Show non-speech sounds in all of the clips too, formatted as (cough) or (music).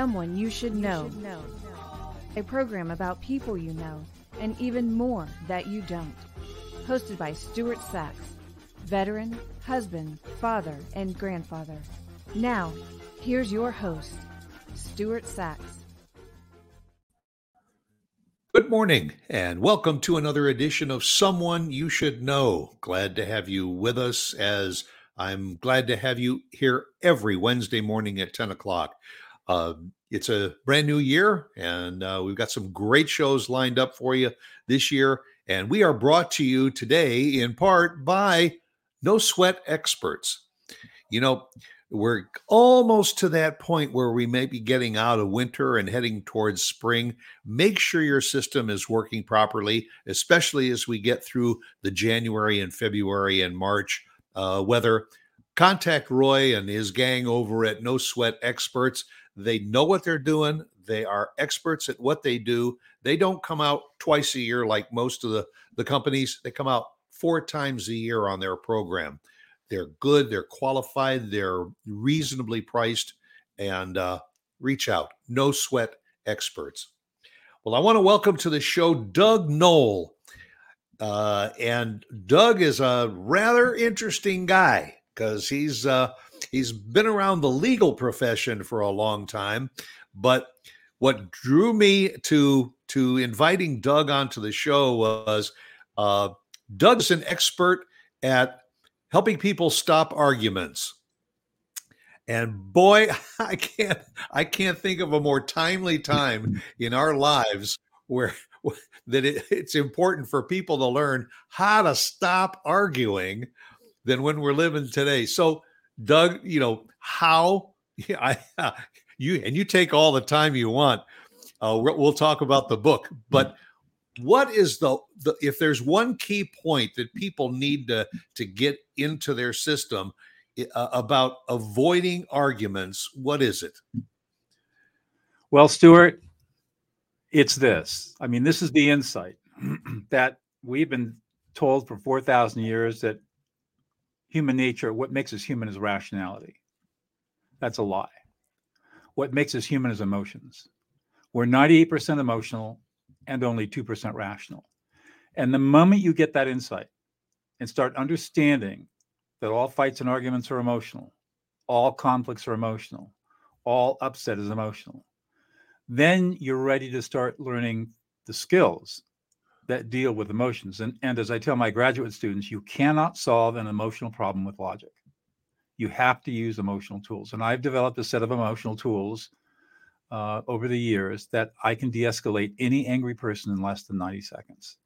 Someone You Should Know. A program about people you know and even more that you don't. Hosted by Stuart Sachs, veteran, husband, father, and grandfather. Now, here's your host, Stuart Sachs. Good morning, and welcome to another edition of Someone You Should Know. Glad to have you with us as I'm glad to have you here every Wednesday morning at 10 o'clock. Uh, it's a brand new year, and uh, we've got some great shows lined up for you this year. And we are brought to you today in part by No Sweat Experts. You know, we're almost to that point where we may be getting out of winter and heading towards spring. Make sure your system is working properly, especially as we get through the January and February and March uh, weather. Contact Roy and his gang over at No Sweat Experts. They know what they're doing. They are experts at what they do. They don't come out twice a year like most of the, the companies. They come out four times a year on their program. They're good, they're qualified, they're reasonably priced, and uh, reach out. No sweat experts. Well, I want to welcome to the show Doug Noll. Uh, and Doug is a rather interesting guy because he's uh, he's been around the legal profession for a long time. But what drew me to to inviting Doug onto the show was uh, Doug's an expert at helping people stop arguments. And boy, (laughs) I can't I can't think of a more timely time in our lives where (laughs) that it, it's important for people to learn how to stop arguing than when we're living today. So Doug, you know, how I (laughs) you and you take all the time you want. Uh, we'll talk about the book, but what is the, the if there's one key point that people need to to get into their system uh, about avoiding arguments, what is it? Well, Stuart, it's this. I mean, this is the insight (clears throat) that we've been told for 4,000 years that human nature, what makes us human is rationality. That's a lie. What makes us human is emotions. We're 98% emotional and only 2% rational. And the moment you get that insight and start understanding that all fights and arguments are emotional, all conflicts are emotional, all upset is emotional, then you're ready to start learning the skills that deal with emotions. And, and as I tell my graduate students, you cannot solve an emotional problem with logic. You have to use emotional tools. And I've developed a set of emotional tools uh, over the years that I can de escalate any angry person in less than 90 seconds.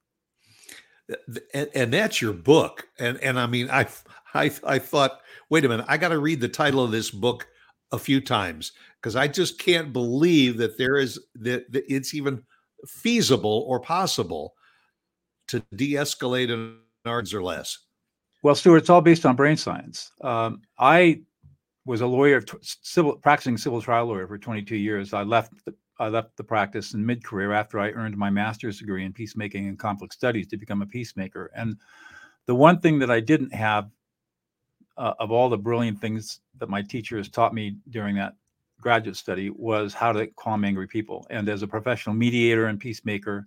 And, and, that's your book. And and I mean, I I I thought, wait a minute, I got to read the title of this book a few times because I just can't believe that there is that, that it's even feasible or possible to de-escalate an arms or less? Well, Stuart, it's all based on brain science. Um, I was a lawyer, civil practicing civil trial lawyer for 22 years. I left the, I left the practice in mid-career after I earned my master's degree in peacemaking and conflict studies to become a peacemaker. And the one thing that I didn't have uh, of all the brilliant things that my teachers taught me during that graduate study was how to calm angry people. And as a professional mediator and peacemaker,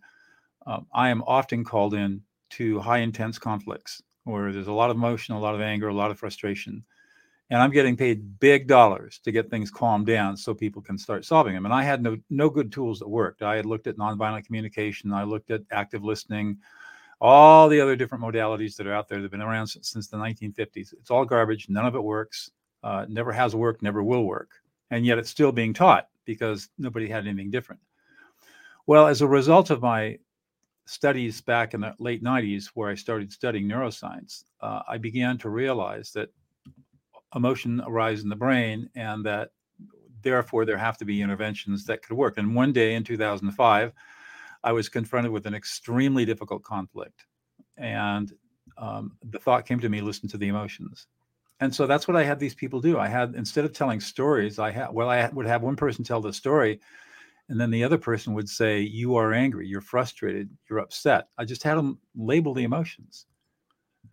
um, I am often called in to high intense conflicts where there's a lot of emotion, a lot of anger, a lot of frustration. And I'm getting paid big dollars to get things calmed down so people can start solving them. And I had no no good tools that worked. I had looked at nonviolent communication, I looked at active listening, all the other different modalities that are out there that have been around since, since the 1950s. It's all garbage. None of it works. Uh, never has worked. Never will work. And yet it's still being taught because nobody had anything different. Well, as a result of my studies back in the late 90s, where I started studying neuroscience, uh, I began to realize that emotion arises in the brain and that therefore there have to be interventions that could work. And one day in 2005, I was confronted with an extremely difficult conflict. And um, the thought came to me listen to the emotions. And so that's what I had these people do. I had, instead of telling stories, I had, well, I would have one person tell the story and then the other person would say, You are angry, you're frustrated, you're upset. I just had them label the emotions.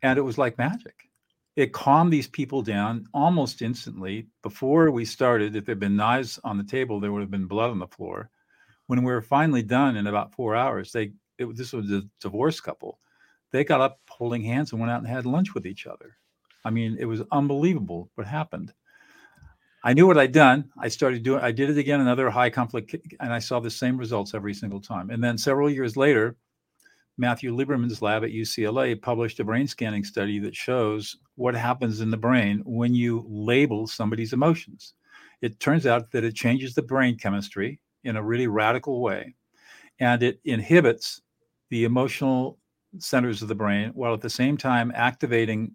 And it was like magic. it calmed these people down almost instantly. Before we started, if there'd been knives on the table, there would have been blood on the floor. When we were finally done in about four hours, they it, this was a divorced couple. They got up holding hands and went out and had lunch with each other. I mean, it was unbelievable what happened. I knew what I'd done. I started doing. I did it again, another high conflict, and I saw the same results every single time. And then several years later, Matthew Lieberman's lab at UCLA published a brain scanning study that shows what happens in the brain when you label somebody's emotions. It turns out that it changes the brain chemistry in a really radical way, and it inhibits the emotional centers of the brain while at the same time activating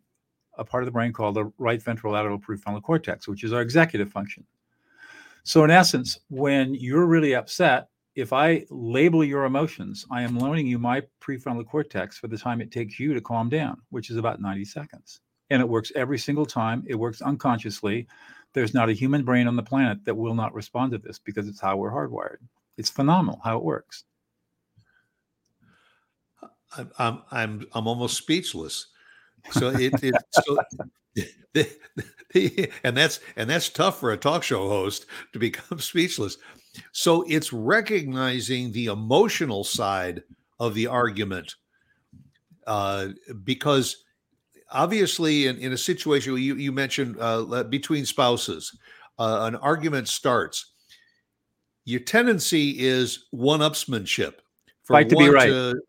a part of the brain called the right ventrolateral prefrontal cortex, which is our executive function. So, in essence, when you're really upset, if I label your emotions, I am loaning you my prefrontal cortex for the time it takes you to calm down, which is about 90 seconds. And it works every single time. It works unconsciously. There's not a human brain on the planet that will not respond to this because it's how we're hardwired. It's phenomenal how it works. I'm I'm I'm almost speechless. So it, it so the, (laughs) the, and that's and that's tough for a talk show host to become (laughs) speechless. So it's recognizing the emotional side of the argument, uh, because obviously in, in a situation you you mentioned uh, between spouses, uh, an argument starts. Your tendency is one-upsmanship. For Fight to be right. To,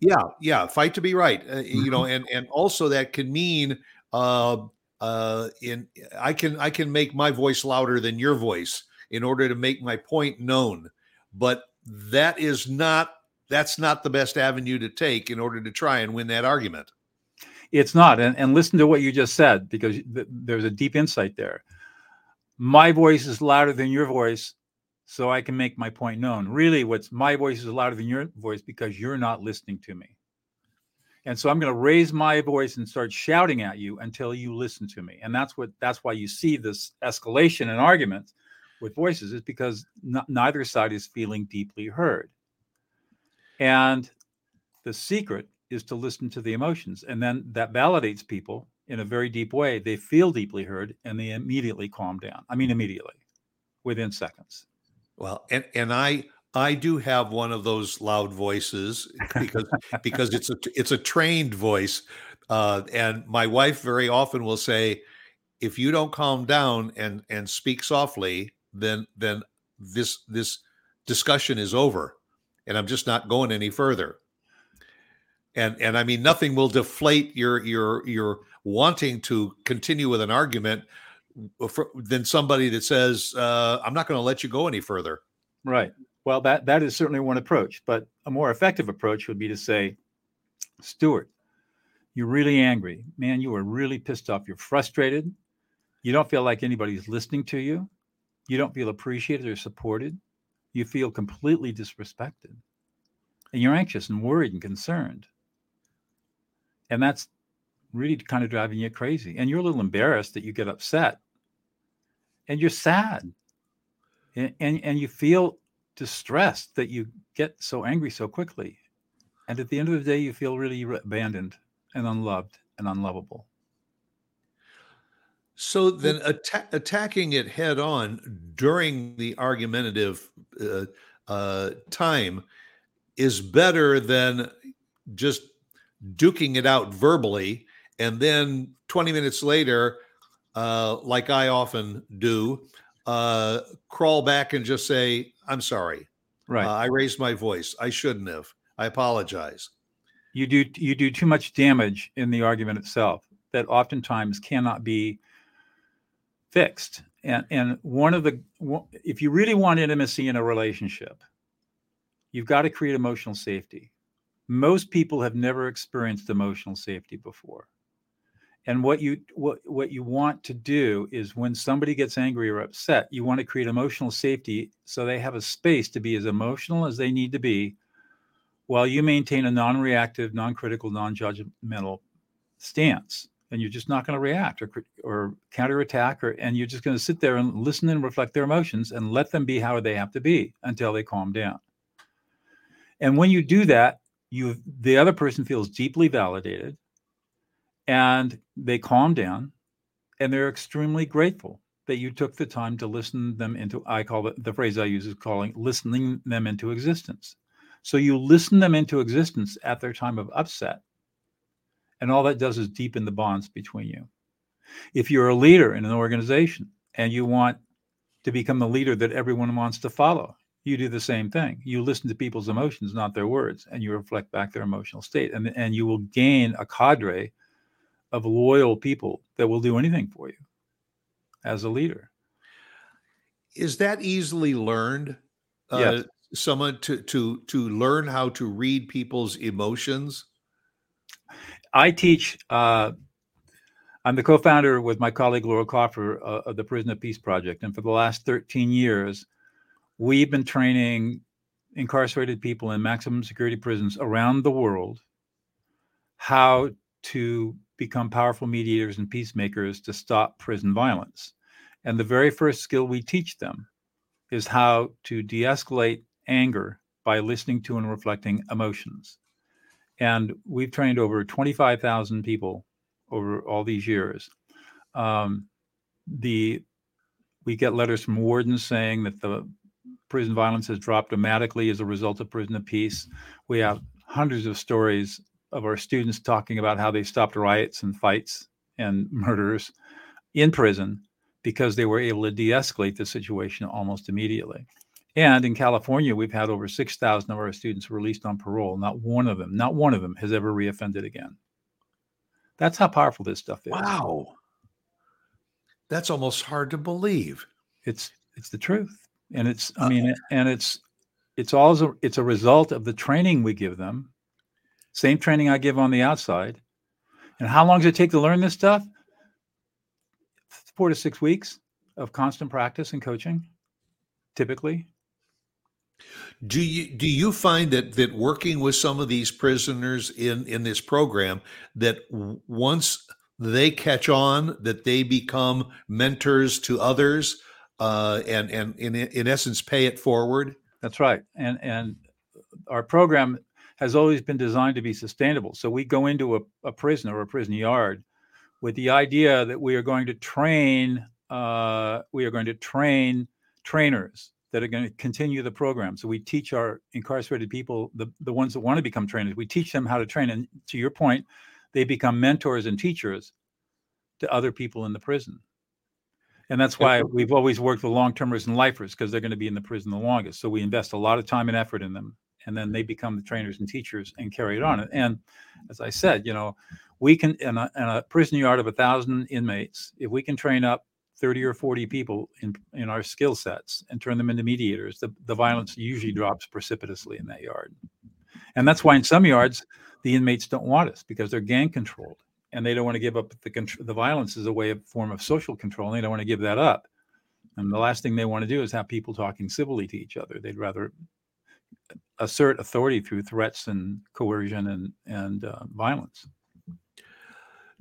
yeah, yeah, fight to be right. Uh. You know, mm-hmm. and and also that can mean uh uh in I can I can make my voice louder than your voice in order to make my point known. But that is not that's not the best avenue to take in order to try and win that argument. It's not. And, and listen to what you just said because th- there's a deep insight there. My voice is louder than your voice so I can make my point known. Really, what's my voice is louder than your voice because you're not listening to me. And so I'm going to raise my voice and start shouting at you until you listen to me. And that's what that's why you see this escalation in arguments with voices is because n- neither side is feeling deeply heard. And the secret is to listen to the emotions. And then that validates people in a very deep way. They feel deeply heard and they immediately calm down. I mean, immediately within seconds. Well, and and I I do have one of those loud voices because (laughs) because it's a it's a trained voice, uh, and my wife very often will say, if you don't calm down and and speak softly, then then this this discussion is over, and I'm just not going any further. And and I mean nothing will deflate your your your wanting to continue with an argument than somebody that says, uh, "I'm not going to let you go any further." Right. Well, that that is certainly one approach, but a more effective approach would be to say, "Stuart, you're really angry, man. You are really pissed off. You're frustrated. You don't feel like anybody's listening to you. You don't feel appreciated or supported. You feel completely disrespected, and you're anxious and worried and concerned." And that's really kind of driving you crazy. And you're a little embarrassed that you get upset and you're sad. And, and, and you feel distressed that you get so angry so quickly. And at the end of the day you feel really abandoned and unloved and unlovable. So then atta- attacking it head on during the argumentative uh, uh, time is better than just duking it out verbally and then 20 minutes later uh, like I often do, uh, crawl back and just say, I'm sorry. Right. Uh, I raised my voice. I shouldn't have. I apologize. You do you do too much damage in the argument itself that oftentimes cannot be fixed. And and one of the if you really want intimacy in a relationship, you've got to create emotional safety. Most people have never experienced emotional safety before and what you what what you want to do is when somebody gets angry or upset you want to create emotional safety so they have a space to be as emotional as they need to be while you maintain a non-reactive non-critical non-judgmental stance. And you're just not going to react or or counterattack or and you're just going to sit there and listen and reflect their emotions and let them be how they have to be until they calm down. And when you do that you the other person feels deeply validated and they calm down and they're extremely grateful that you took the time to listen them into i call it the phrase i use is calling listening them into existence. So you listen them into existence at their time of upset and all that does is deepen the bonds between you. If you're a leader in an organization and you want to become the leader that everyone wants to follow you do the same thing. You listen to people's emotions not their words and you reflect back their emotional state and, and you will gain a cadre of loyal people that will do anything for you as a leader. Is that easily learned? Uh, yes. someone to to to learn how to read people's emotions. I teach. Uh, I'm the co-founder with my colleague Laurel Kaufer uh, of the Prison of Peace Project, and for the last 13 years, we've been training incarcerated people in maximum security prisons around the world how to become powerful mediators and peacemakers to stop prison violence. And the very first skill we teach them is how to de escalate anger by listening to and reflecting emotions. And we've trained over 25,000 people over all these years. Um, the we get letters from wardens saying that the prison violence has dropped dramatically as a result of prison of peace. We have hundreds of stories of our students talking about how they stopped riots and fights and (laughs) murders in prison because they were able to de-escalate the situation almost immediately. And in California, we've had over 6,000 of our students released on parole. Not one of them, not one of them has ever reoffended again. That's how powerful this stuff is. Wow. That's almost hard to believe. It's it's the truth. And it's I uh, mean and it's it's also it's a result of the training we give them same training I give on the outside. And how long does it take to learn this stuff? Four to six weeks of constant practice and coaching, typically. Do you do you find that that working with some of these prisoners in in this program that once they catch on that they become mentors to others uh, and and in in essence pay it forward? That's right. And and our program has always been designed to be sustainable. So we go into a, a prison or a prison yard with the idea that we are going to train uh, we are going to train trainers that are going to continue the program. So we teach our incarcerated people, the, the ones that want to become trainers, we teach them how to train. And to your point, they become mentors and teachers to other people in the prison. And that's why we've always worked with long termers and lifers because they're going to be in the prison the longest. So we invest a lot of time and effort in them and then they become the trainers and teachers and carry it on. And as I said, you know, we can in a, in a prison yard of a thousand inmates, if we can train up 30 or 40 people in in our skill sets and turn them into mediators, the, the violence usually drops precipitously in that yard. And that's why in some yards, the inmates don't want us because they're gang controlled and they don't want to give up the the violence as a way of form of social control. And they don't want to give that up. And the last thing they want to do is have people talking civilly to each other. They'd rather assert authority through threats and coercion and and uh, violence.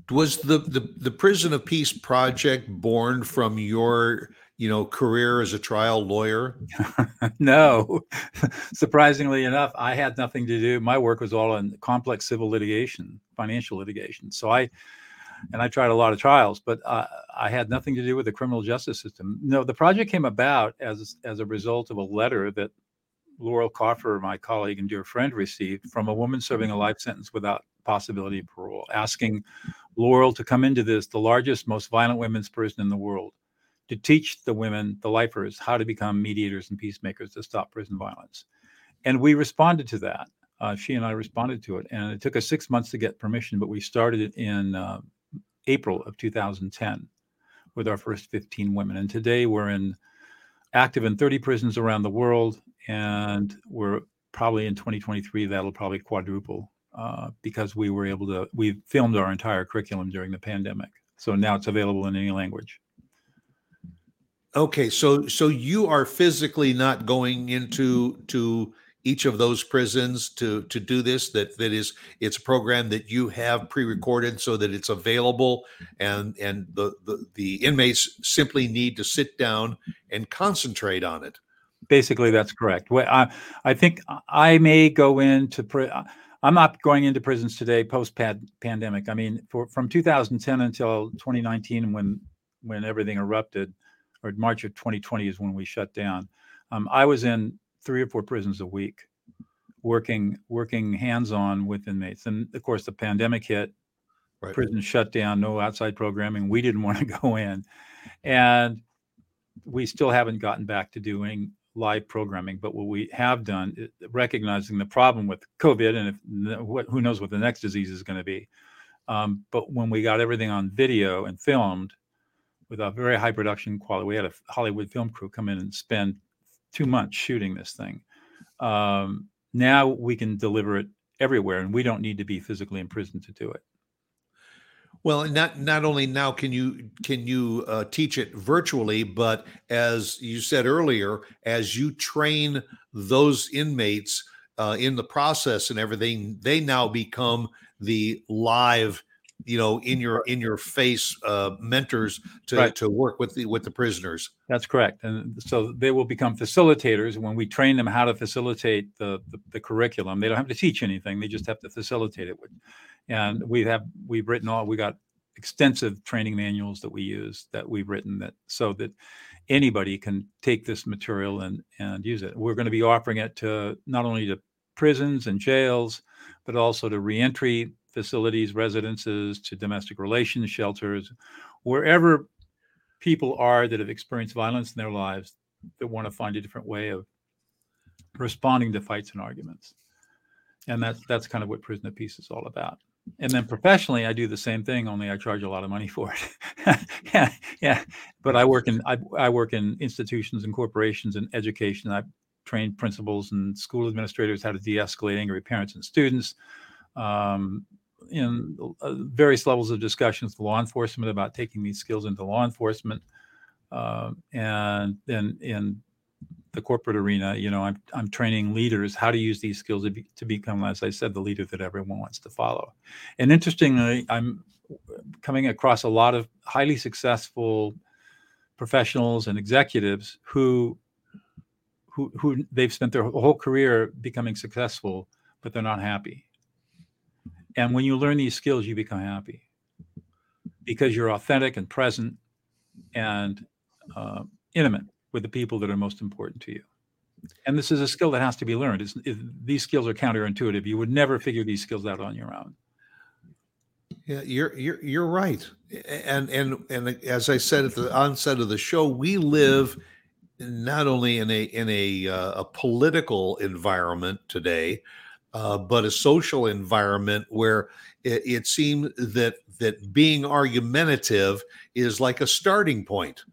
Was the, the the Prison of Peace project born from your you know career as a trial lawyer? (laughs) no, (laughs) surprisingly enough, I had nothing to do. My work was all in complex civil litigation, financial litigation. So I and I tried a lot of trials, but uh, I had nothing to do with the criminal justice system. No, the project came about as as a result of a letter that Laurel Kaufer, my colleague and dear friend, received from a woman serving a mm-hmm. life sentence without possibility of parole, asking Laurel to come into this, the largest, most violent women's prison in the world, to teach the women, the lifers, how to become mediators and peacemakers to stop prison violence. And we responded to that. Uh, she and I responded to it. And it took us six months to get permission, but we started it in uh, April of 2010 with our first 15 women. And today we're in active in 30 prisons around the world and we're probably in 2023 that'll probably quadruple uh, because we were able to we filmed our entire curriculum during the pandemic. So now it's available in any language. Okay so so you are physically not going into to each of those prisons to to do this that that is it's a program that you have pre-recorded so that it's available and and the the, the inmates simply need to sit down and concentrate on it Basically, that's correct. well, I, I think I may go into. I'm not going into prisons today post pandemic. I mean, for from 2010 until 2019, when when everything erupted, or March of 2020 is when we shut down. Um, I was in three or four prisons a week, working working hands on with inmates. And of course, the pandemic hit. Right. Prison shut down, no outside programming. We didn't (laughs) want to go in, and we still haven't gotten back to doing live programming. But what we have done, recognizing the problem with COVID, and if, what, who knows what the next disease is going to be. Um, but when we got everything on video and filmed with a very high production quality, we had a Hollywood film crew come in and spend two months shooting this thing. Um, now we can deliver it everywhere, and we don't need to be physically in prison to do it. Well, not not only now can you can you uh, teach it virtually, but as you said earlier, as you train those inmates uh, in the process and everything, they now become the live, you know, in your in your face uh, mentors to right. to work with the with the prisoners. That's correct, and so they will become facilitators. When we train them how to facilitate the the, the curriculum, they don't have to teach anything; they just have to facilitate it. And we have we've written all we got extensive training manuals that we use that we've written that so that anybody can take this material and and use it we're going to be offering it to not only to prisons and jails but also to reentry facilities residences to domestic relations shelters wherever people are that have experienced violence in their lives that want to find a different way of responding to fights and arguments. And that's that's kind of what prison of peace is all about. And then professionally i do the same thing only i charge a lot of money (laughs) for it. Yeah yeah. But i work in I, I work in institutions and corporations and education. I've trained principals and school administrators how to de-escalate angry parents and students. Um, in uh, various levels of discussions with law enforcement about taking these skills into law enforcement uh, and then in the corporate arena, you know, I'm I'm training leaders how to use these skills to, be, to become, as I said, the leader that everyone wants to follow. And interestingly, I'm coming across a lot of highly successful professionals and executives who who who they've spent their whole career becoming successful, but they're not happy. And when you learn these skills, you become happy because you're authentic and present and uh, intimate with the people that are most important to you. And this is a skill that has to be learned. It's, it, these skills are counterintuitive. You would never figure these skills out on your own. Yeah, you're you're you're right. And and and as I said at the onset of the show, we live not only in a in a uh, a political environment today, uh, but a social environment where it, it seems that that being argumentative is like a starting point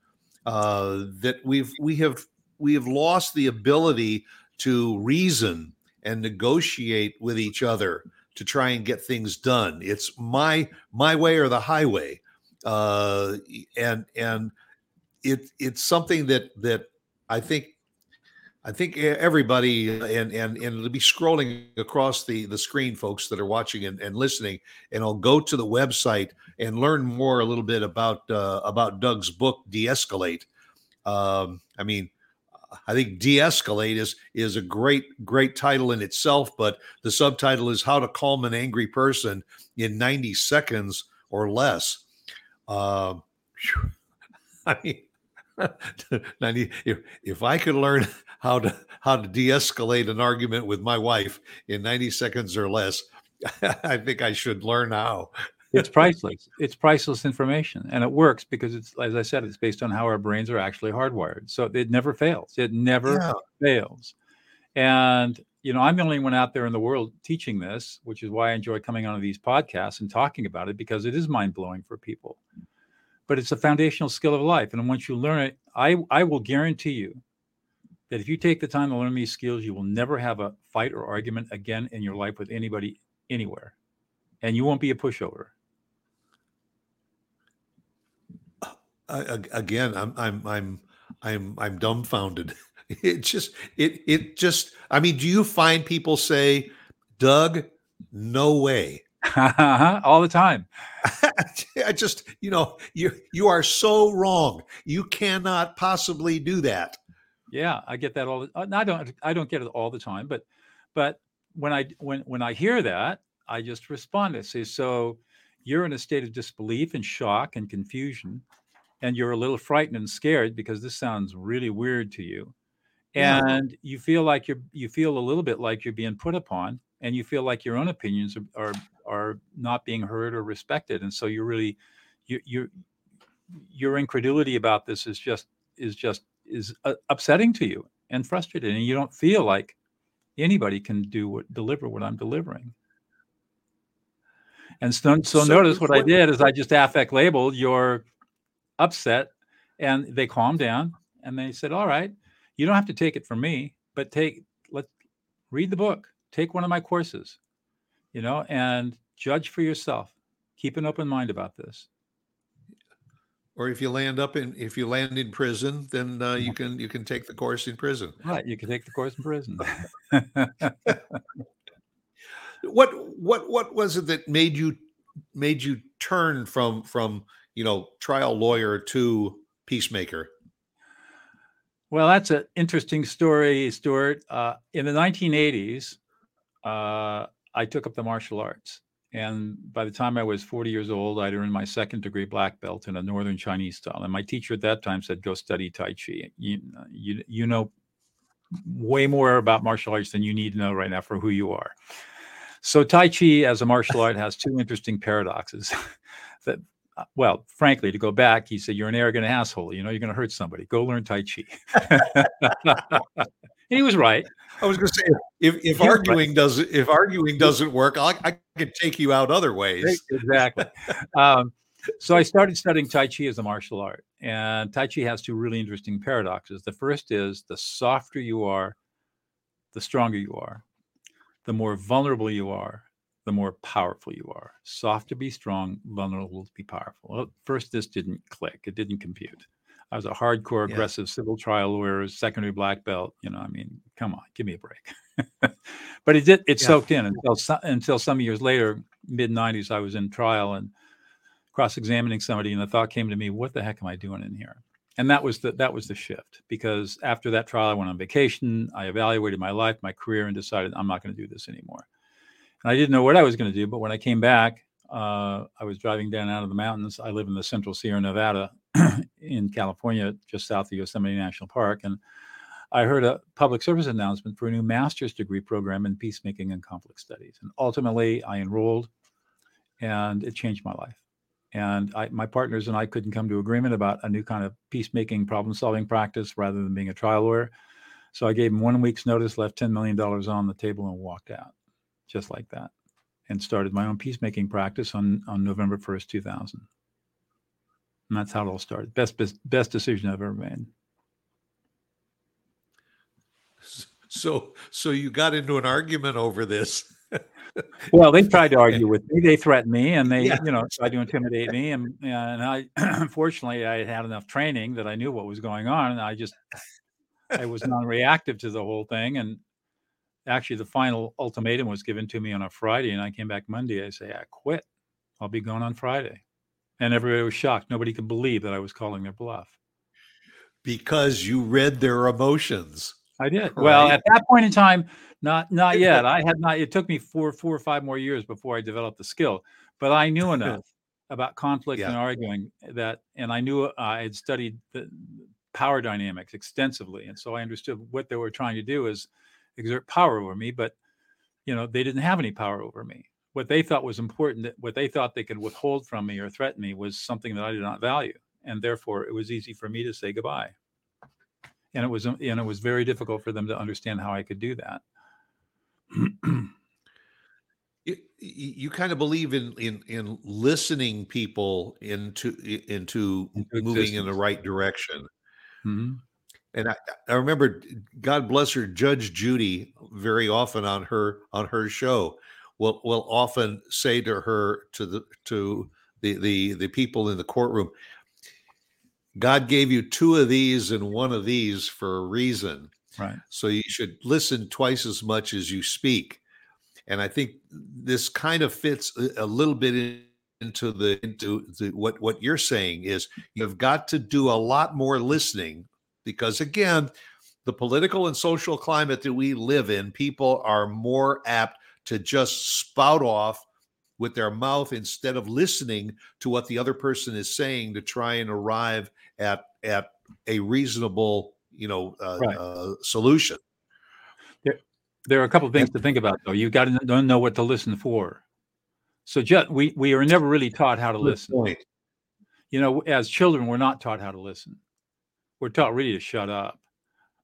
uh, that we've we have we have lost the ability to reason and negotiate with each other to try and get things done. It's my my way or the highway, uh, and and it it's something that that I think I think everybody and and and it'll be scrolling across the the screen, folks that are watching and, and listening, and I'll go to the website and learn more a little bit about uh, about Doug's book, De-escalate. Um, I mean, I think De-escalate is is a great great title in itself, but the subtitle is How to Calm an Angry Person in 90 Seconds or Less. Uh, (laughs) I mean, (laughs) 90 if, if i could learn how to how to de-escalate an argument with my wife in 90 seconds or less (laughs) i think i should learn how. It's priceless. It's priceless information and it works because it's as i said it's based on how our brains are actually hardwired. So it never fails. It never yeah. fails. And you know i'm the only one out there in the world teaching this which is why i enjoy coming onto these podcasts and talking about it because it is mind-blowing for people but it's a foundational skill of life. And once you learn it, I, I will guarantee you that if you take the time to learn these skills, you will never have a fight or argument again in your life with anybody anywhere. And you won't be a pushover. Again, I'm, I'm, I'm, I'm, I'm dumbfounded. (laughs) It just, it, it just, I mean, do you find people say, Doug, no way? All the time. (laughs) I just, you know, you you are so wrong. You cannot possibly do that. Yeah, I get that all. The, uh, I don't. I don't get it all the time, but but when I when when I hear that, I just respond. I say, so you're in a state of disbelief and shock and confusion, and you're a little frightened and scared because this sounds really weird to you, Yeah. and you feel like you're you feel a little bit like you're being put upon, and you feel like your own opinions are are, are not being heard or respected, and so you're really you you your incredulity about this is just is just is uh, upsetting to you and frustrating, and you don't feel like anybody can do what deliver what I'm delivering. And so, so, So notice what I did is I just affect labeled your upset, and they calmed down and they said, "All right, you don't have to take it from me, but take let read the book, take one of my courses, you know, and judge for yourself. Keep an open mind about this." Or if you land up in if you land in prison, then uh, you (laughs) can you can take the course in prison. Right, you can take the course in prison. (laughs) What what what was it that made you made you turn from from you know trial lawyer to peacemaker? Well, that's an interesting story, Stuart. Uh, in the 1980s, uh, I took up the martial arts. And by the time I was 40 years old, I'd earned my second degree black belt in a Northern Chinese style. And my teacher at that time said, go study Tai Chi. You, you, you know way more about martial arts than you need to know right now for who you are. So, Tai Chi as a martial art has two interesting paradoxes (laughs) that well, frankly, to go back, he said, You're an arrogant asshole. You know, you're going to hurt somebody. Go learn Tai Chi. (laughs) he was right. I was going to say if if You're right. arguing doesn't if arguing doesn't work, I, I could take you out other ways. Exactly. um, so I started studying Tai Chi as a martial art. And Tai Chi has two really interesting paradoxes. The first is the softer you are, the stronger you are. The more vulnerable you are, the more powerful you are. Soft to be strong, vulnerable to be powerful. Well, first, this didn't click. It didn't compute. I was a hardcore, Yeah. aggressive civil trial lawyer, secondary black belt. You know, I mean, come on, give me a break. (laughs) but it did. It Yeah. soaked in until until some years later, mid '90s. I was in trial and cross-examining somebody, and the thought came to me, "What the heck am I doing in here?" And that was the that was the shift because after that trial, I went on vacation. I evaluated my life, my career, and decided I'm not going to do this anymore. And I didn't know what I was going to do, but when I came back, uh, I was driving down out of the mountains. I live in the central Sierra Nevada (clears throat) in California, just south of Yosemite National Park, and I heard a public service announcement for a new master's degree program in peacemaking and conflict studies. And ultimately, I enrolled, and it changed my life. And I, my partners and I couldn't come to agreement about a new kind of peacemaking problem-solving practice rather than being a trial lawyer. So I gave him one week's notice, left $10 million on the table, and walked out just like that and started my own peacemaking practice on, on November 1st, 2000. And that's how it all started. Best, best, best decision I've ever made. So so you got into an argument over this. (laughs) Well, they tried to argue with me. They threatened me and they, Yeah. you know, tried to intimidate me. And, and I, (clears throat) unfortunately, I had had enough training that I knew what was going on. And I just, I was (laughs) non reactive to the whole thing. And actually, the final ultimatum was given to me on a Friday. And I came back Monday. I say, I quit. I'll be gone on Friday. And everybody was shocked. Nobody could believe that I was calling their bluff. because you read their emotions. I did. Well, at that point in time, not not yet. (laughs) I had not. It took me four four or five more years before I developed the skill, but I knew enough (laughs) about conflict and arguing that, and I knew uh, I had studied the power dynamics extensively, and so I understood what they were trying to do is exert power over me. But you know, they didn't have any power over me. What they thought was important, that- what they thought they could withhold from me or threaten me, was something that I did not value, and therefore it was easy for me to say goodbye and it was and it was very difficult for them to understand how I could do that. (clears throat) You, you kind of believe in in in listening people into into Into moving in the right direction. Mhm. And I, I remember, God bless her, Judge Judy, very often on her on her show, will will often say to her to the to the the the people in the courtroom, God gave you two of these and one of these for a reason. Right. So you should listen twice as much as you speak. And I think this kind of fits a, little bit in- into the into the what what you're saying is you've got to do a lot more listening because again, the political and social climate that we live in, people are more apt to just spout off with their mouth instead of listening to what the other person is saying to try and arrive at at a reasonable you know uh, right. uh, solution. There, there are a couple of things to think about though. You got to know what to listen for. So just we we are never really taught how to listen. you know as children we're not taught how to listen we're taught really to shut up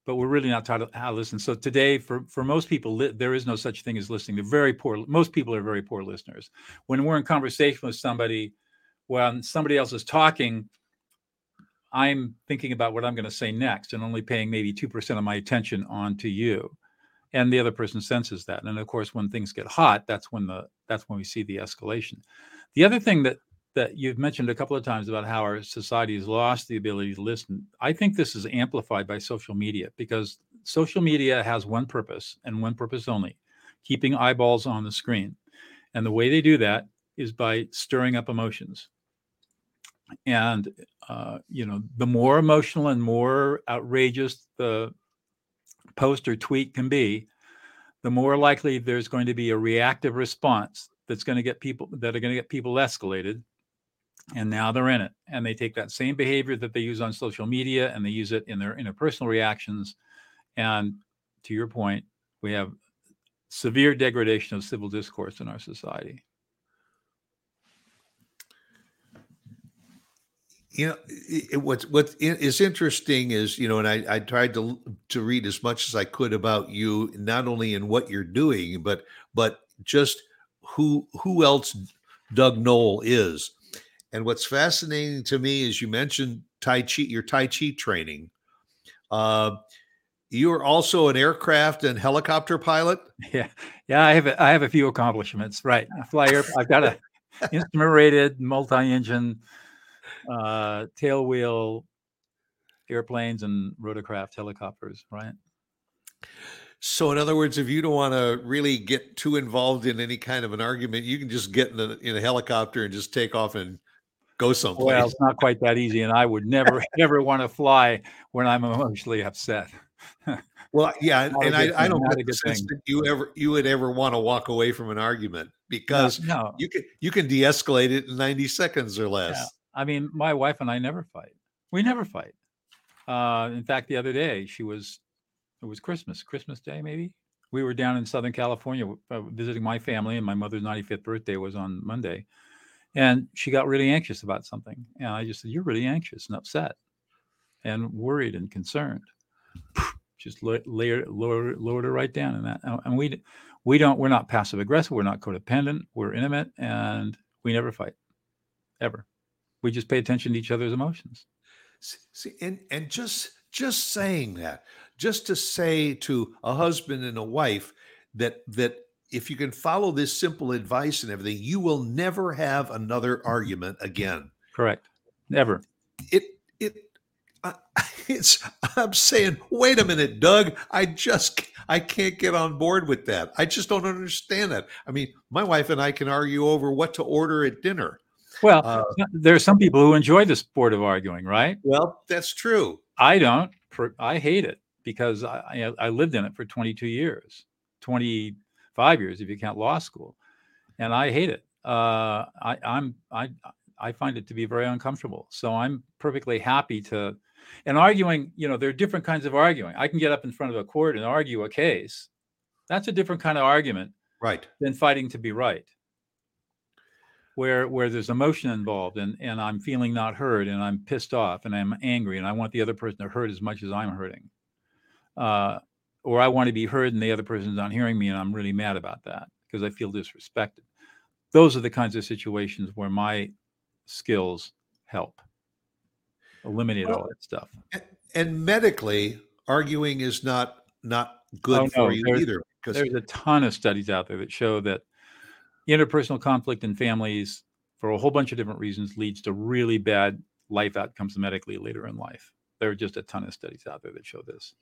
but we're really not taught how to listen. So today, for for most people, li- there is no such thing as listening. They're very poor. Most people are very poor listeners. When we're in conversation with somebody, when somebody else is talking, I'm thinking about what I'm going to say next, and only paying maybe two percent of my attention on to you, and the other person senses that. And of course, when things get hot, that's when the that's when we see the escalation. The other thing that that you've mentioned a couple of times about how our society has lost the ability to listen. I think this is amplified by social media because social media has one purpose and one purpose only keeping eyeballs on the screen. And the way they do that is by stirring up emotions. And, uh, you know, the more emotional and more outrageous the post or tweet can be, the more likely there's going to be a reactive response that's going to get people that are going to get people escalated and now they're in it. And they take that same behavior that they use on social media and they use it in their interpersonal reactions. And to your point we have severe degradation of civil discourse in our society. You know it, what's what is interesting is you know and I, I tried to to read as much as i could about you not only in what you're doing but but just who who else doug noll is and what's fascinating to me is you mentioned Tai Chi, your Tai Chi training. Uh, you are also an aircraft and helicopter pilot. (laughs) Yeah, yeah. I have a, I have a few accomplishments. Right, I fly air. I've got a (laughs) instrument rated multi-engine uh, tailwheel airplanes and rotorcraft helicopters. Right. So, in other words, if you don't want to really get too involved in any kind of an argument, you can just get in a, in a helicopter and just take off and go someplace. Well, it's not quite that easy, and I would never (laughs) ever want to fly when I'm emotionally upset. well, (laughs) yeah, and I, I, don't get the sense that you ever you would ever want to walk away from an argument because no, no. you can you can de-escalate it in 90 seconds or less. Yeah. I mean, my wife and I never fight. We never fight. Uh, in fact, the other day she was it was Christmas, Christmas Day maybe. We were down in Southern California uh, visiting my family, and my mother's 95th birthday was on Monday and she got really anxious about something. And I just said, You're really anxious and upset and worried and concerned. (laughs) Just lowered, lower, lowered her right down in that. And we, we don't, we're not passive aggressive. We're not codependent. We're intimate and we never fight ever. We just pay attention to each other's emotions. See, and, and just, just saying that, just to say to a husband and a wife that, that if you can follow this simple advice and everything, you will never have another argument again. Correct. Never. It it I, (laughs) it's I'm saying, wait a minute, Doug. I just I can't get on board with that. I just don't understand that. I mean, my wife and I can argue over what to order at dinner. Well, uh, there are some people who enjoy the sport of arguing, right? Well, that's true. I don't. I hate it because I I lived in it for 22 years. 20 five years if you count law school, and I hate it. Uh, I, I'm I I find it to be very uncomfortable. So I'm perfectly happy to. And arguing, you know, there are different kinds of arguing. I can get up in front of a court and argue a case. That's a different kind of argument, right? Than fighting to be right. Where where there's emotion involved, and and I'm feeling not heard, and I'm pissed off, and I'm angry, and I want the other person to hurt as much as I'm hurting. Uh, or I want to be heard and the other person's not hearing me and I'm really mad about that because I feel disrespected. Those are the kinds of situations where my skills help eliminate well, all that stuff. And medically, arguing is not not good oh, for no, you there's, either. Because there's a ton of studies out there that show that interpersonal conflict in families, for a whole bunch of different reasons, leads to really bad life outcomes medically later in life. There are just a ton of studies out there that show this.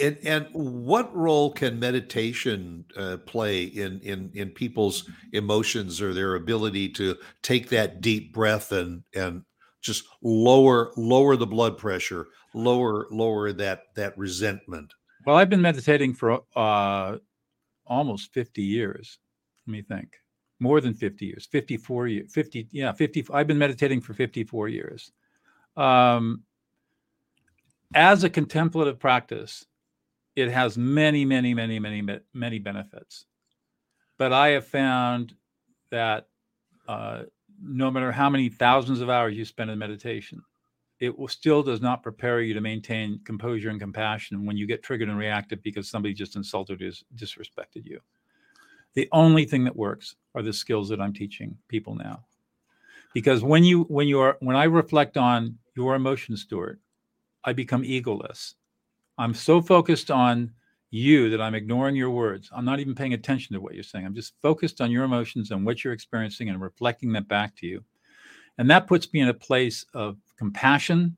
And, and what role can meditation uh, play in, in in people's emotions or their ability to take that deep breath and and just lower lower the blood pressure, lower lower that that resentment. Well, I've been meditating for uh, almost 50 years. Let me think. More than 50 years. 54 years. 50 yeah, 50 I've been meditating for 54 years. Um, as a contemplative practice, it has many, many, many, many, many benefits. But I have found that uh, no matter how many thousands of hours you spend in meditation, it will still does not prepare you to maintain composure and compassion when you get triggered and reactive because somebody just insulted or disrespected you. The only thing that works are the skills that I'm teaching people now. Because when you when you are when I reflect on your emotion, Stuart, I become egoless. I'm so focused on you that I'm ignoring your words. I'm not even paying attention to what you're saying. I'm just focused on your emotions and what you're experiencing and reflecting that back to you. And that puts me in a place of compassion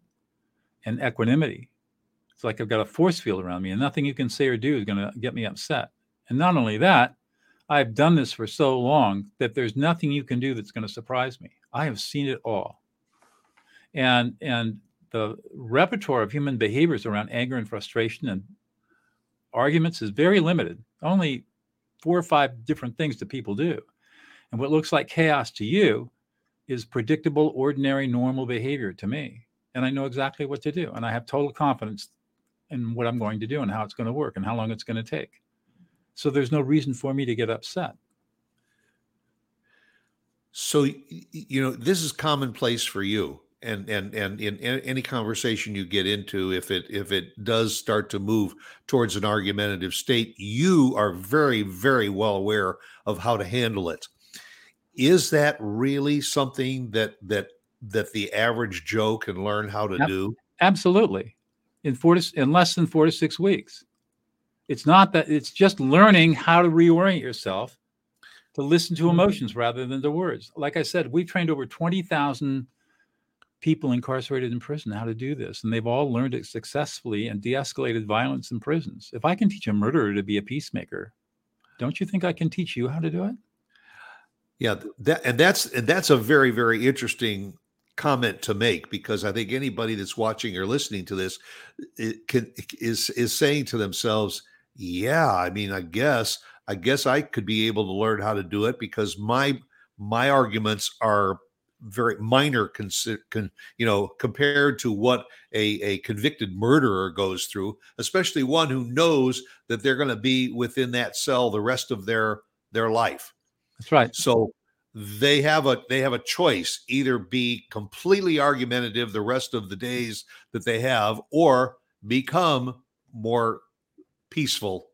and equanimity. It's like I've got a force field around me, and nothing you can say or do is going to get me upset. And not only that, I've done this for so long that there's nothing you can do that's going to surprise me. I have seen it all. And and the repertoire of human behaviors around anger and frustration and arguments is very limited. Only four or five different things that people do. And what looks like chaos to you is predictable, ordinary, normal behavior to me. And I know exactly what to do. And I have total confidence in what I'm going to do and how it's going to work and how long it's going to take. So there's no reason for me to get upset. So, you know, this is commonplace for you and and and in any conversation you get into if it if it does start to move towards an argumentative state you are very very well aware of how to handle it. Is that really something that that that the average joe can learn how to do? absolutely. In four to in less than four to six weeks. It's not that it's just learning how to reorient yourself to listen to mm-hmm. emotions rather than the words. Like i said we've trained over 20000 people incarcerated in prison how to do this, and they've all learned it successfully and de-escalated violence in prisons. If I can teach a murderer to be a peacemaker, don't you think I can teach you how to do it? Yeah, that and that's and that's a very very interesting comment to make because I think anybody that's watching or listening to this eh, can is is saying to themselves, "Yeah, I mean, I guess I guess I could be able to learn how to do it because my my arguments are very minor, consi- con, you know, compared to what a, a convicted murderer goes through, especially one who knows that they're going to be within that cell the rest of their their life. That's right. So they have a they have a choice: either be completely argumentative the rest of the days that they have, or become more peaceful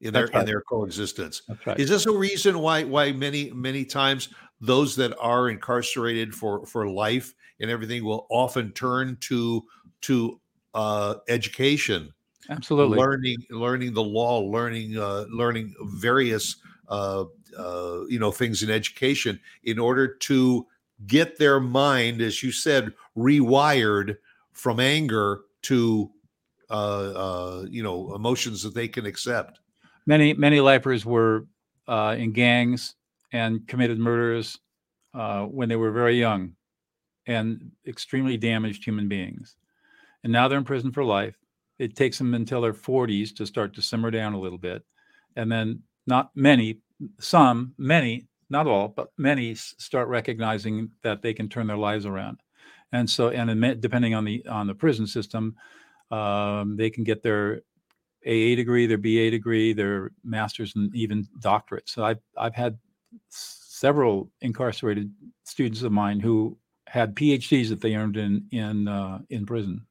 in their right. in their coexistence. Right. Is this a reason why why many many times those that are incarcerated for for life and everything will often turn to to uh, education. Absolutely. Learning learning the law learning uh, learning various uh, uh, you know things in education in order to get their mind as you said rewired from anger to uh, uh, you know emotions that they can accept. Many many lifers were uh, in gangs and committed murders uh, when they were very young and extremely damaged human beings. And now they're in prison for life. It takes them until their 40s to start to simmer down a little bit. And then, not many, some, many, not all, but many start recognizing that they can turn their lives around. And so, and depending on the on the prison system, um, they can get their AA degree, their BA degree, their master's, and even doctorate. So I've I've had several incarcerated students of mine who had PhDs that they earned in in uh, in prison.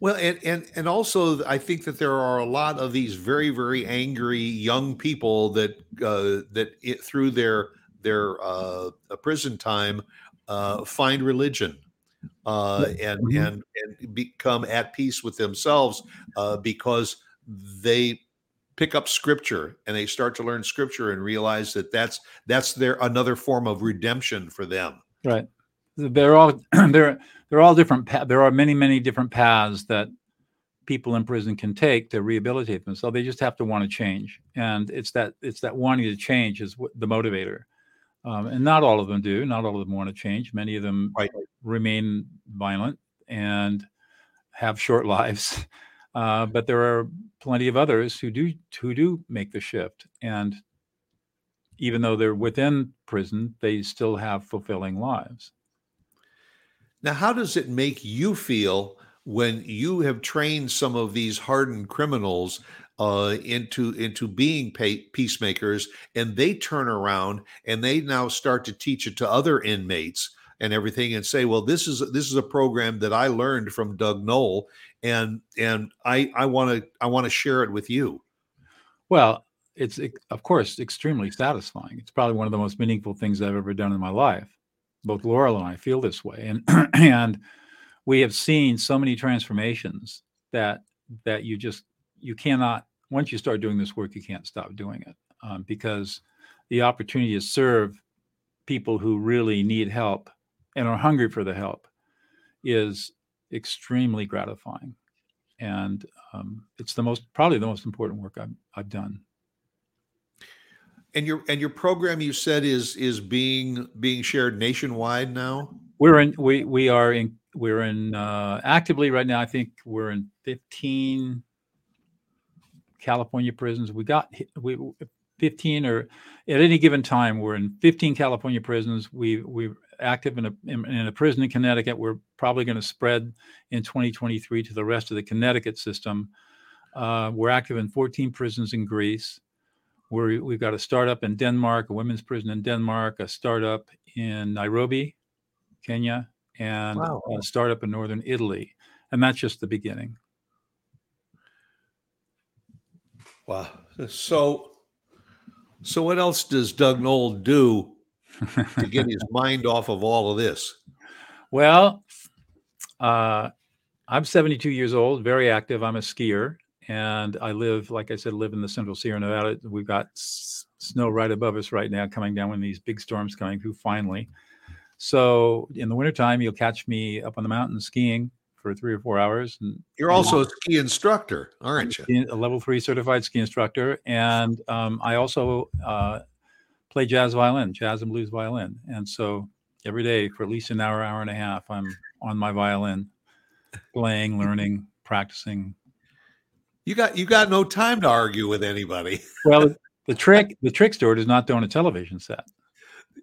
Well, and, and and also, I think that there are a lot of these very very angry young people that uh, that it, through their their uh, prison time uh, find religion uh, and mm-hmm. and and become at peace with themselves uh, because they pick up scripture and they start to learn scripture and realize that that's that's their another form of redemption for them right they're all (clears throat) they're they're all different there are many many different paths that people in prison can take to rehabilitate themselves they just have to want to change and it's that it's that wanting to change is what the motivator Um, and not all of them do. Not all of them want to change. Many of them Right. remain violent and have short (laughs) lives. Uh, but there are plenty of others who do who do make the shift. And even though they're within prison, they still have fulfilling lives. Now, how does it make you feel when you have trained some of these hardened criminals uh, into into being pa- peacemakers, and they turn around and they now start to teach it to other inmates and everything, and say, "Well, this is this is a program that I learned from Doug Noll, and and I I want to I want to share it with you." Well, it's of course extremely satisfying. It's probably one of the most meaningful things I've ever done in my life. Both Laurel and I feel this way, and (clears throat) and we have seen so many transformations that that you just you cannot once you start doing this work you can't stop doing it um, because the opportunity to serve people who really need help and are hungry for the help is extremely gratifying. And um, it's the most probably the most important work I've, I've done. And your and your program you said is is being being shared nationwide now. we're in we we are in we're in uh actively right now i think we're in 15 california prisons. We got we 15 or at any given time we're in 15 california prisons. We we're active in a in, in a prison in connecticut we're probably going to spread in 2023 to the rest of the connecticut system uh, we're active in 14 prisons in greece we're, we've got a startup in denmark a women's prison in denmark a startup in nairobi Kenya, and Wow. a startup in northern Italy. And that's just the beginning. Wow. So so what else does Doug Noll do to get his mind off of all of this? well, uh, I'm 72 years old, very active. I'm a skier, and I live, like I said, live in the central Sierra Nevada. We've got s- snow right above us right now, coming down when these big storms coming through. Finally, so in the wintertime, you'll catch me up on the mountain skiing for three or four hours, and You're also a ski instructor, aren't you? a level three certified ski instructor, and um, I also uh, play jazz violin, jazz and blues violin. And so every day for at least an hour, hour and a half, I'm on my violin, playing, (laughs) learning, practicing. You got you got no time to argue with anybody. (laughs) Well, the trick, the trick store does not own a television set.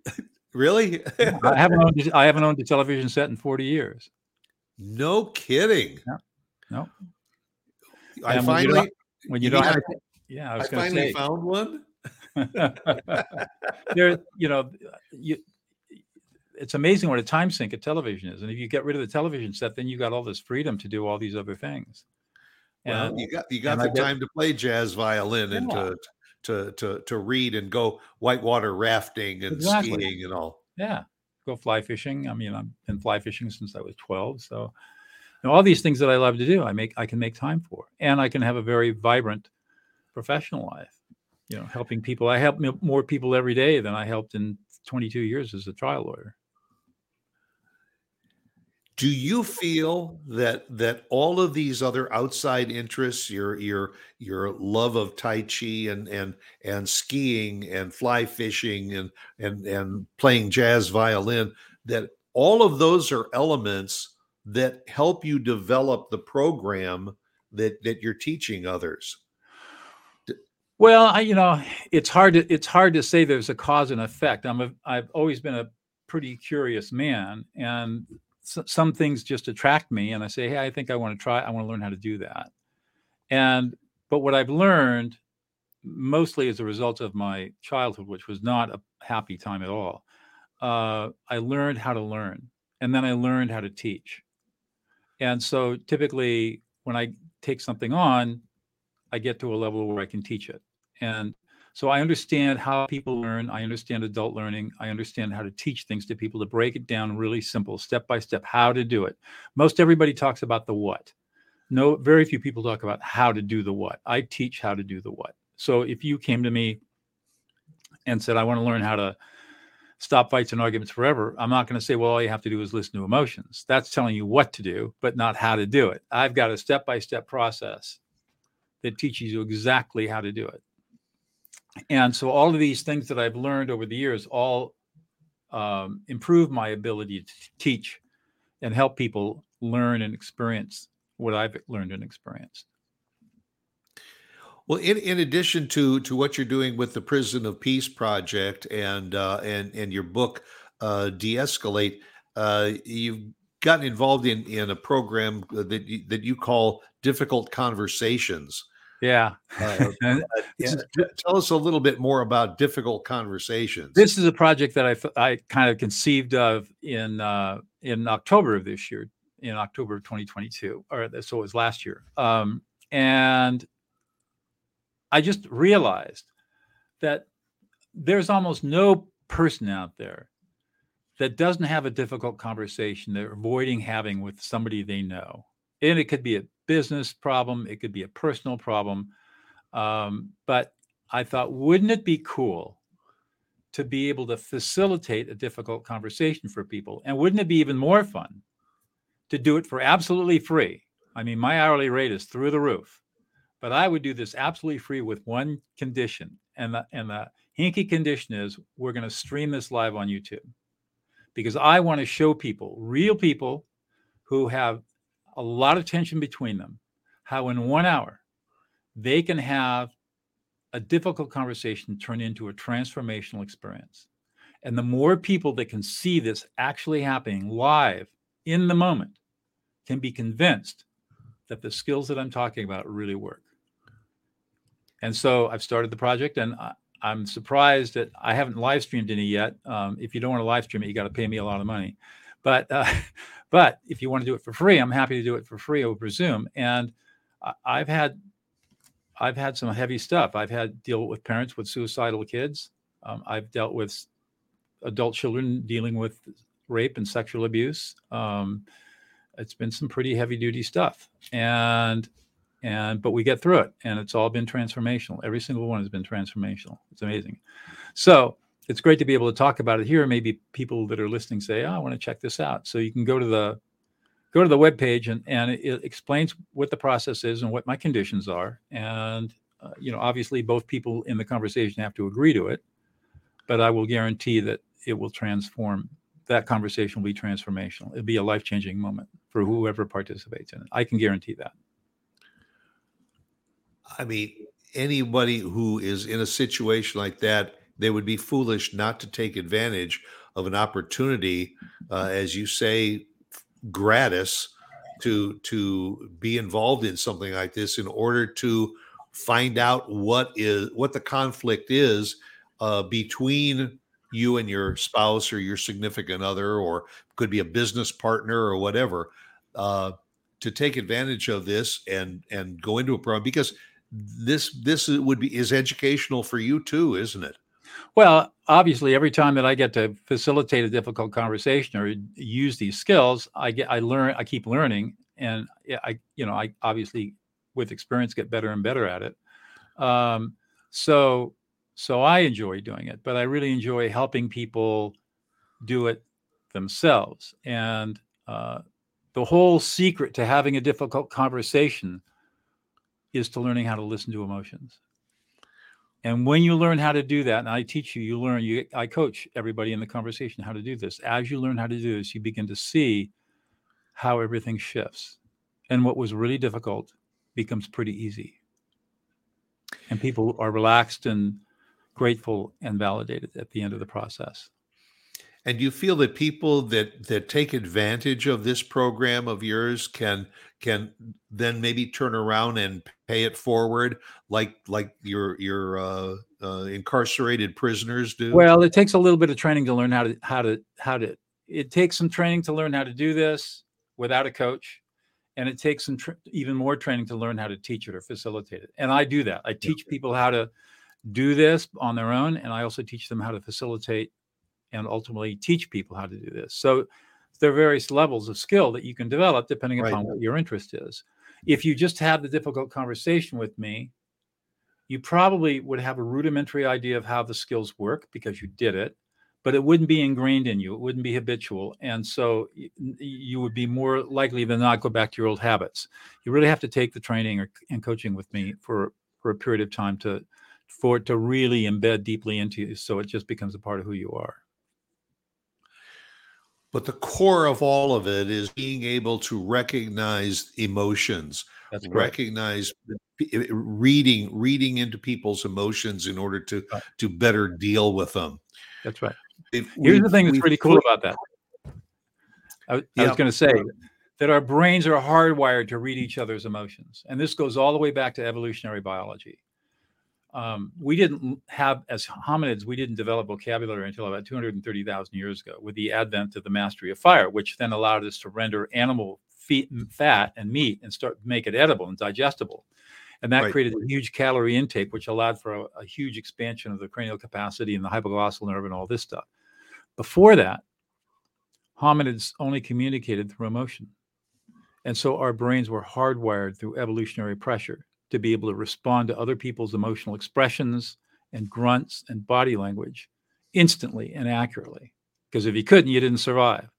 (laughs) Really? I haven't owned, I haven't owned a television set in 40 years. no kidding. No. No. I And when you finally When you, You don't, have, yeah, I I was going to finally say. found one. (laughs) there, you know, you, it's amazing what a time sink a television is. And if you get rid of the television set, then you got all this freedom to do all these other things. Well, And you got you got the time to play jazz violin and to to to to read and go whitewater rafting and Exactly. skiing and all. yeah, go fly fishing. I mean, I've been fly fishing since I was 12. So you know, all these things that I love to do, I make, I can make time for, and I can have a very vibrant professional life, you know, helping people. I help more people every day than I helped in 22 years as a trial lawyer. Do you feel that that all of these other outside interests, your your your love of tai chi and and and skiing and fly fishing and and and playing jazz violin, that all of those are elements that help you develop the program that that you're teaching others? Well, I, you know, it's hard to it's hard to say there's a cause and effect. I'm a I've always been a pretty curious man, and s- some things just attract me, and I say, hey, I think I want to try. I want to learn how to do that. And but what I've learned, mostly as a result of my childhood, which was not a happy time at all, uh, I learned how to learn, and then I learned how to teach. And so typically, when I take something on, I get to a level where I can teach it. And so I understand how people learn. I understand adult learning. I understand how to teach things to people to break it down really simple, step by step, how to do it. Most everybody talks about the what. No, very few people talk about how to do the what. I teach how to do the what. So if you came to me and said, I want to learn how to stop fights and arguments forever, I'm not going to say, well, all you have to do is listen to emotions. That's telling you what to do, but not how to do it. I've got a step by step process that teaches you exactly how to do it. And so all of these things that I've learned over the years all um, improve my ability to teach and help people learn and experience what I've learned and experienced. Well, in, in addition to to what you're doing with the Prison of Peace project and uh, and and your book, uh, De-escalate, uh, you've gotten involved in in a program that you, that you call difficult conversations. Yeah. Uh, (laughs) tell us a little bit more about difficult conversations. This is a project that I, I kind of conceived of in uh, in October of this year, in October of 2022, or so it was last year. Um, and I just realized that there's almost no person out there that doesn't have a difficult conversation they're avoiding having with somebody they know. And it could be a business problem, it could be a personal problem. Um, but I thought, wouldn't it be cool to be able to facilitate a difficult conversation for people? And wouldn't it be even more fun to do it for absolutely free? I mean, my hourly rate is through the roof, but I would do this absolutely free with one condition. And the, and the hinky condition is we're going to stream this live on YouTube because I want to show people, real people who have a lot of tension between them, how in one hour they can have a difficult conversation turn into a transformational experience. And the more people that can see this actually happening live in the moment can be convinced that the skills that I'm talking about really work. And so I've started the project and I, am surprised that I haven't live streamed any yet. Um, if you don't want to live stream it, you got to pay me a lot of money. But uh, (laughs) but if you want to do it for free, I'm happy to do it for free over Zoom. And I've had I've had some heavy stuff. I've had deal with parents with suicidal kids. Um, I've dealt with adult children dealing with rape and sexual abuse. Um, it's been some pretty heavy duty stuff, and and but we get through it, and it's all been transformational. Every single one has been transformational. It's amazing. So it's great to be able to talk about it here. Maybe people that are listening say, oh, I want to check this out. So you can go to the go to the web page and, and it explains what the process is and what my conditions are. And uh, you know, obviously both people in the conversation have to agree to it, but I will guarantee that it will transform that conversation will be transformational. It'll be a life-changing moment for whoever participates in it. I can guarantee that. I mean, anybody who is in a situation like that they would be foolish not to take advantage of an opportunity, uh, as you say, gratis, to to be involved in something like this in order to find out what is what the conflict is uh, between you and your spouse or your significant other, or could be a business partner or whatever. Uh, to take advantage of this and and go into a program because this this would be is educational for you too, isn't it? Well, obviously, every time that I get to facilitate a difficult conversation or use these skills, I get I learn I keep learning, and I you know I obviously with experience get better and better at it. Um, so so I enjoy doing it, but I really enjoy helping people do it themselves. And uh, the whole secret to having a difficult conversation is to learning how to listen to emotions. And when you learn how to do that, and I teach you, you learn, you I coach everybody in the conversation how to do this. As you learn how to do this, you begin to see how everything shifts. And what was really difficult becomes pretty easy. And people are relaxed and grateful and validated at the end of the process. And you feel that people that that take advantage of this program of yours can can then maybe turn around and pay it forward like like your your uh, uh, incarcerated prisoners do? Well, it takes a little bit of training to learn how to how to how to. It takes some training to learn how to do this without a coach, and it takes some tr- even more training to learn how to teach it or facilitate it. And I do that. I teach people how to do this on their own, and I also teach them how to facilitate and ultimately teach people how to do this. So there are various levels of skill that you can develop depending right. upon what your interest is. If you just have the difficult conversation with me, you probably would have a rudimentary idea of how the skills work because you did it, but it wouldn't be ingrained in you. It wouldn't be habitual. And so you would be more likely than not go back to your old habits. You really have to take the training or, and coaching with me for, for a period of time to for it to really embed deeply into you so it just becomes a part of who you are. But the core of all of it is being able to recognize emotions, That's recognize eh, reading reading into people's emotions in order to Right. to better deal with them. That's right. If Here's we- the thing that's pretty cool about that. I Yeah. was going to say that our brains are hardwired to read each other's emotions. And this goes all the way back to evolutionary biology. Um, we didn't have, as hominids, we didn't develop vocabulary until about 230,000 years ago with the advent of the mastery of fire, which then allowed us to render animal feet, fat and meat and start make it edible and digestible. And that Right. created a huge calorie intake, which allowed for a, a huge expansion of the cranial capacity and the hypoglossal nerve and all this stuff. Before that, hominids only communicated through emotion. And so our brains were hardwired through evolutionary pressure to be able to respond to other people's emotional expressions and grunts and body language instantly and accurately. Because if you couldn't, you didn't survive.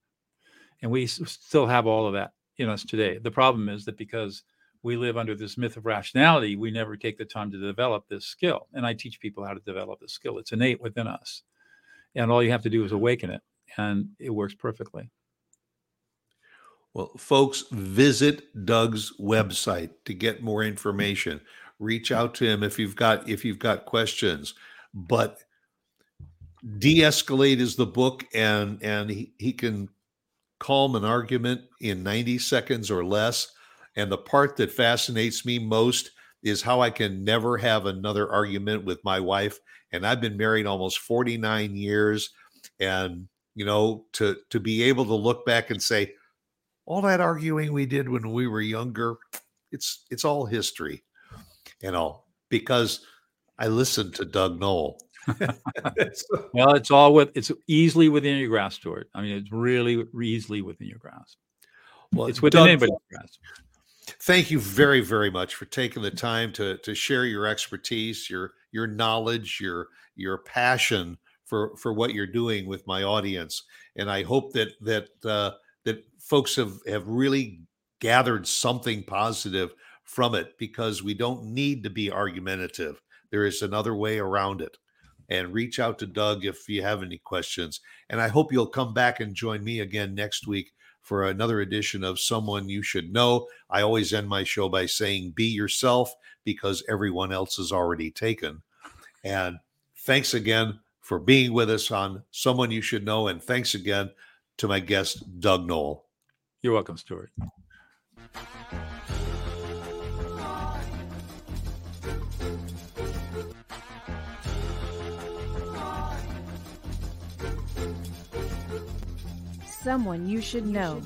And we still have all of that in us today. The problem is that because we live under this myth of rationality, we never take the time to develop this skill. And I teach people how to develop this skill. It's innate within us. And all you have to do is awaken it, and it works perfectly. Well, folks, visit Doug's website to get more information. Reach out to him if you've got if you've got questions. But de-escalate is the book, and and he, he can calm an argument in 90 seconds or less. And the part that fascinates me most is how I can never have another argument with my wife. And I've been married almost 49 years. And you know, to to be able to look back and say, all that arguing we did when we were younger it's it's all history you know, because i listened to doug noll (laughs) Well, it's all with it's easily within your grasp, Stuart. I mean, it's really easily within your grasp. well It's within Doug, anybody's grasp. thank you very very much for taking the time to to share your expertise your your knowledge your your passion for for what you're doing with my audience and i hope that that uh folks have have really gathered something positive from it because we don't need to be argumentative there is another way around it and reach out to doug if you have any questions and i hope you'll come back and join me again next week for another edition of someone you should know I always end my show by saying, be yourself because everyone else is already taken. And thanks again for being with us on Someone You Should Know. And thanks again to my guest, Doug Noll. You're welcome, Stuart. Someone you should know